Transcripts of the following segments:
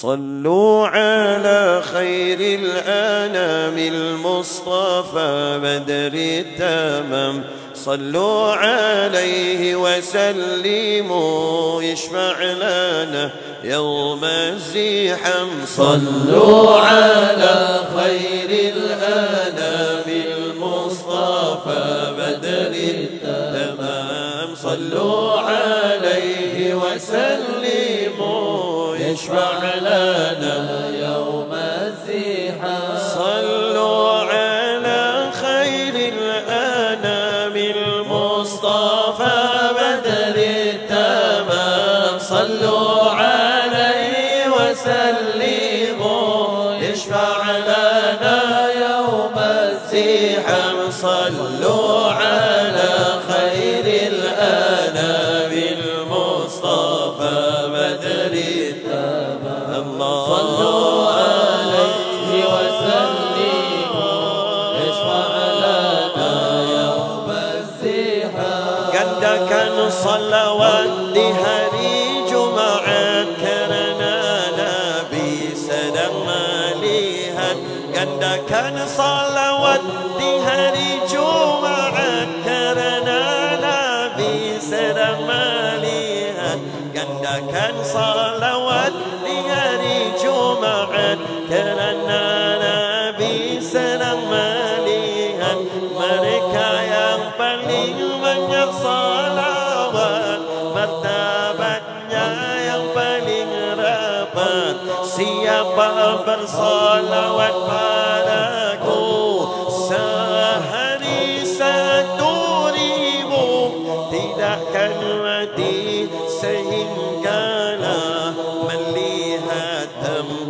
صلوا على خير الأنام المصطفى بدر التمام. صلوا عليه وسلموا يشفع لنا يوم الزحام صلوا على خير الأنام المصطفى بدر التمام. صلوا عليه وسلموا يشفع لنا يوم الزحام. التمام صلوا صلوات دهري جمعة كرنا نبي سلام malihan mereka yang paling banyak salawat martabatnya yang paling rapat siapa bersalawat padaku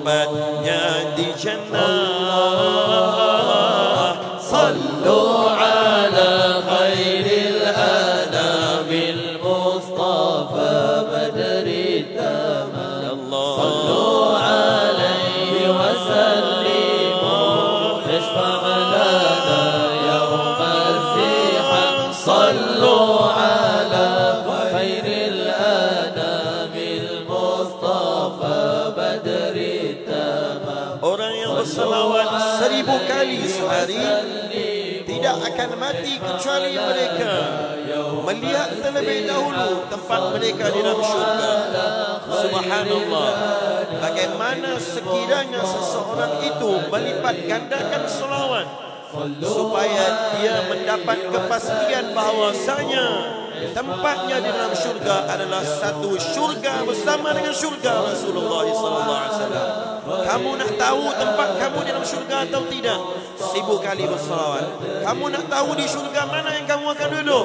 Muhammad ya di jannah. Bersalawat seribu kali sehari tidak akan mati kecuali mereka melihat terlebih dahulu tempat mereka di dalam syurga. Subhanallah. Bagaimana sekiranya seseorang itu melipat gandakan selawat supaya dia mendapat kepastian bahawasanya tempatnya di dalam syurga adalah satu syurga bersama dengan syurga Rasulullah sallallahu alaihi wasallam. Kamu nak tahu tempat kamu di dalam syurga atau tidak? Seribu kali bersalawat. Kamu nak tahu di syurga mana yang kamu akan duduk?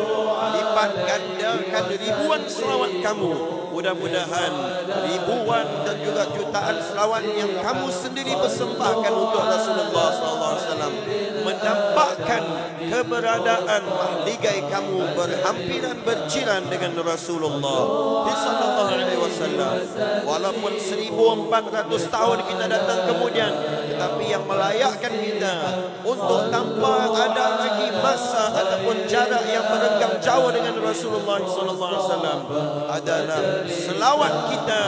Lipat gandakan ribuan selawat kamu. Mudah-mudahan ribuan dan juga jutaan selawat yang kamu sendiri persembahkan untuk Rasulullah sallallahu alaihi wasallam mendampakkan keberadaan mahligai kamu berhampiran berjiran dengan Rasulullah sallallahu alaihi wasallam. Walaupun 1400 tahun kita datang kemudian tetapi yang melayakkan kita untuk tanpa ada lagi masa ataupun jarak yang merenggang jauh dengan Rasulullah sallallahu alaihi wasallam adalah selawat kita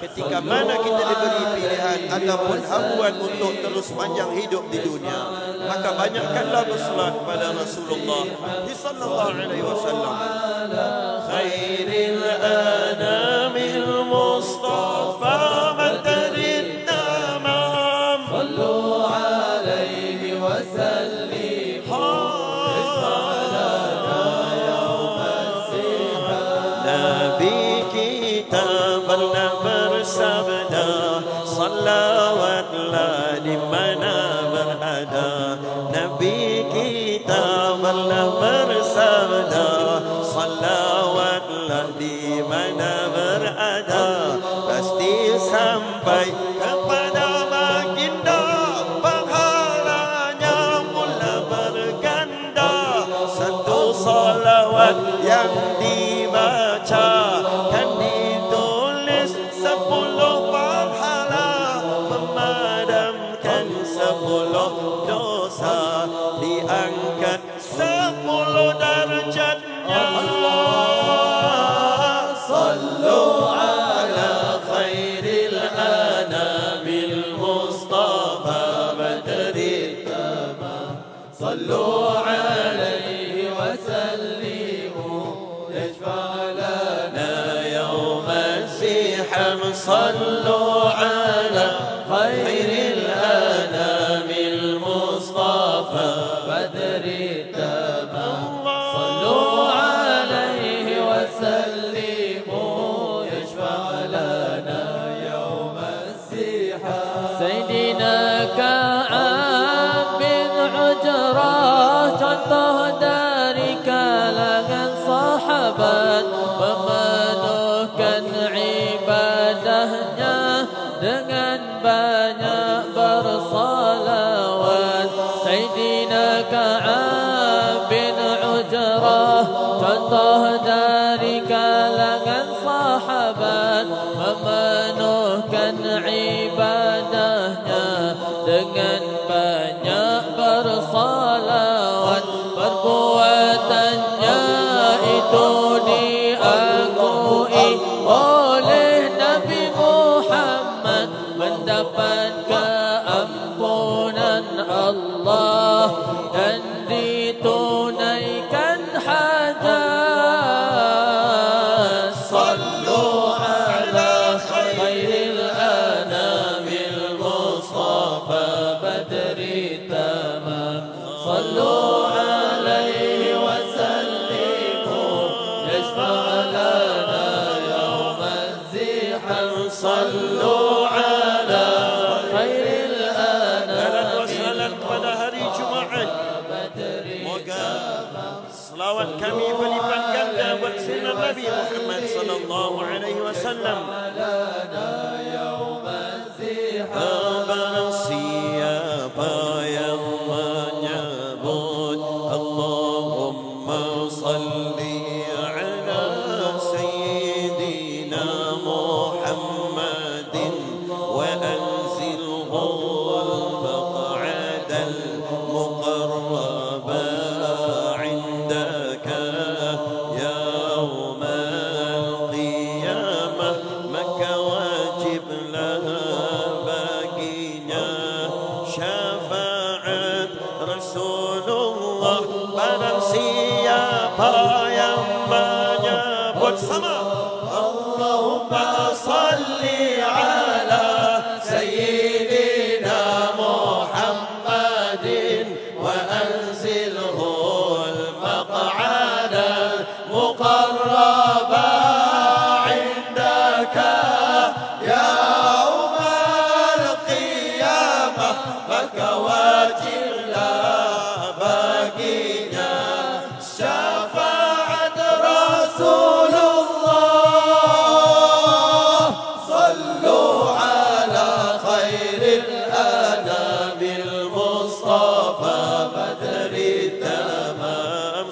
ketika mana kita diberi pilihan ataupun habuan untuk terus panjang hidup di dunia maka banyakkanlah bersolat kepada Rasulullah sallallahu alaihi wasallam. Khairil Salawatlah di mana berada. Pasti sampai اللہ صلوات صلاة كميمة لبكت وتسلم النبي محمد صلى الله عليه وسلم يوم الزحام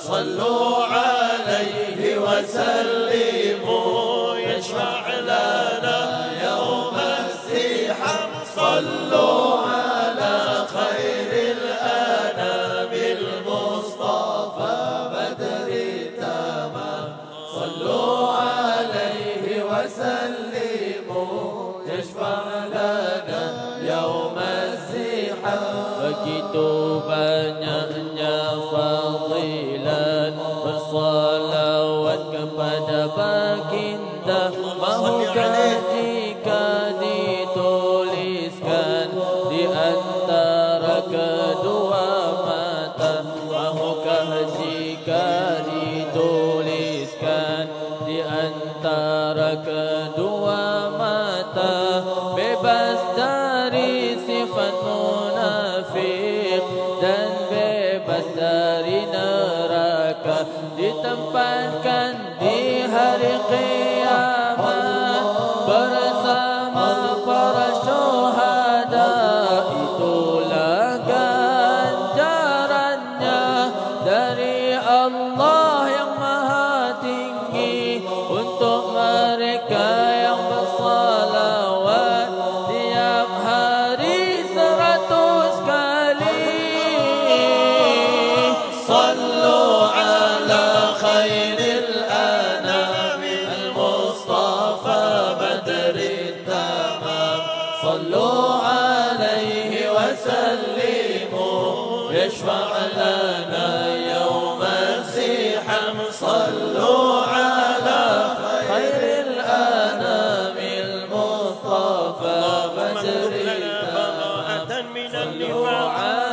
صلوا عليه وسلموا. يشفع لنا يوم الزحام. صلوا على خير الأنام المصطفى بدر تمام. صلوا عليه وسلموا. يشفع لنا يوم الزحام. فكتوبنا tempatkan people. Oh,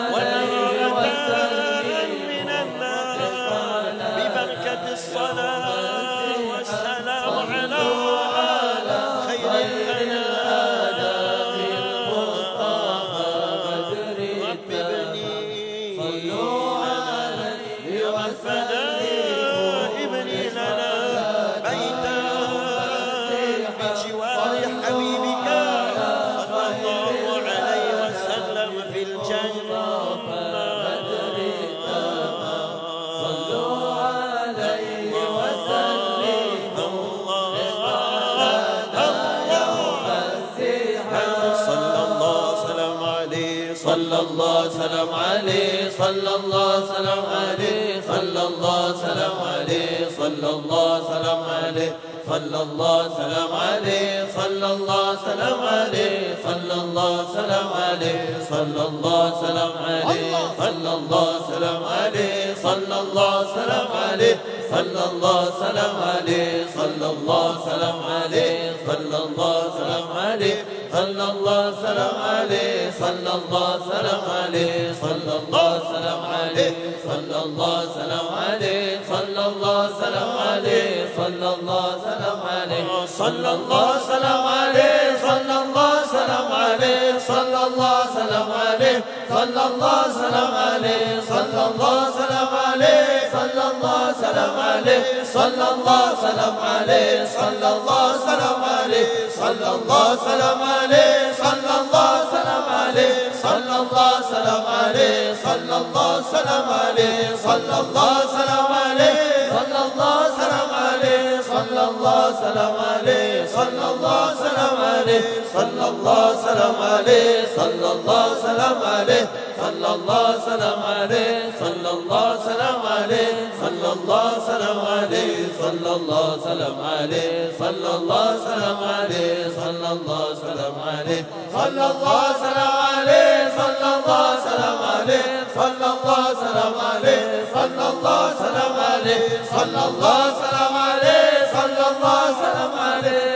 صلى الله سلام عليه صلى الله سلام عليه صلى الله سلام عليه صلى الله سلام عليه صلى الله سلام عليه صلى الله سلام عليه صلى الله سلام عليه صلى الله سلام عليه صلى الله سلام عليه صلى الله سلام عليه صلى الله سلام عليه صلى الله سلام عليه صلى الله سلام عليه صلى الله سلام عليه صلى الله سلام عليه صلى الله سلام عليه صلى الله سلام عليه صلى الله سلام عليه صلى الله سلام عليه صلى الله سلام عليه صلى الله سلام عليه صلى الله سلام عليه صلى الله سلام عليه صلى الله سلام عليه صلى الله سلام عليه صلى الله سلام عليه صلى الله سلام عليه صلى الله سلام عليه صلى الله سلام عليه صلى الله سلام عليه صلى الله سلام عليه صلى الله سلام عليه صلى الله سلام عليه صلى الله سلام عليه صلى الله سلام عليه صلى الله سلام عليه صلى الله سلام عليه صلى الله سلام عليه صلى الله سلام عليه صلى الله سلام عليه صلى الله سلام عليه صلى الله سلام عليه صلى الله سلام عليه صلى الله سلام عليه صلى الله سلام عليه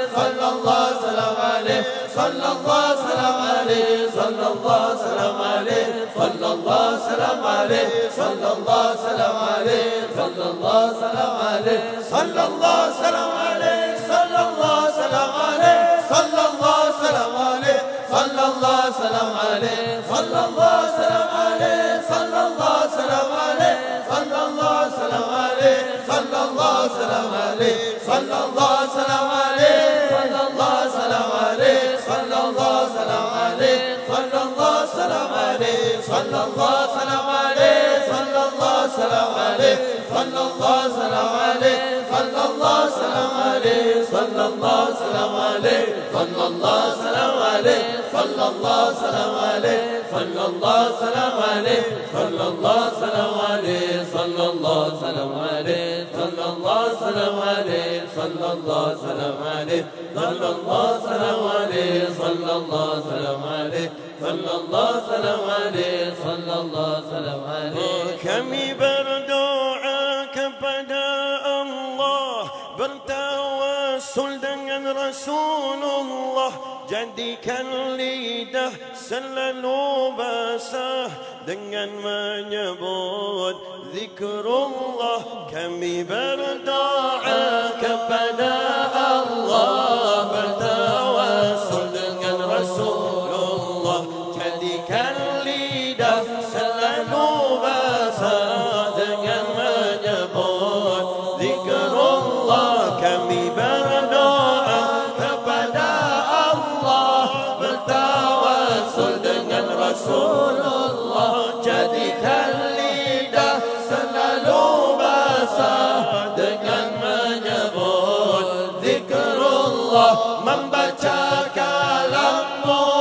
صلى الله سلام عليه صلى الله سلام عليه صلى الله سلام عليه صلى الله سلام عليه صلى الله سلام عليه صلى الله سلام عليه صلى الله سلام عليه صلى الله سلام عليه صلى الله سلام عليه صلى الله سلام عليه صلى الله سلام عليه صلى الله سلام عليه صلى الله سلام عليه صلى الله سلام عليه صلى الله سلام عليه صلى الله سلام عليه صلى الله سلام عليه صلى الله سلام عليه صلى الله سلام عليه صلى الله سلام عليه صلى الله سلام عليه صلى الله سلام عليه Kami berdoa kepada Allah Bertawassul dengan Rasulullah Jadikan lidah selalu basah Dengan menyebut zikrullah Kami berdoa kepada Allah Bertawassul Mamba Chakalamoo.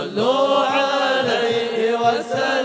صلوا عليه وسلموا.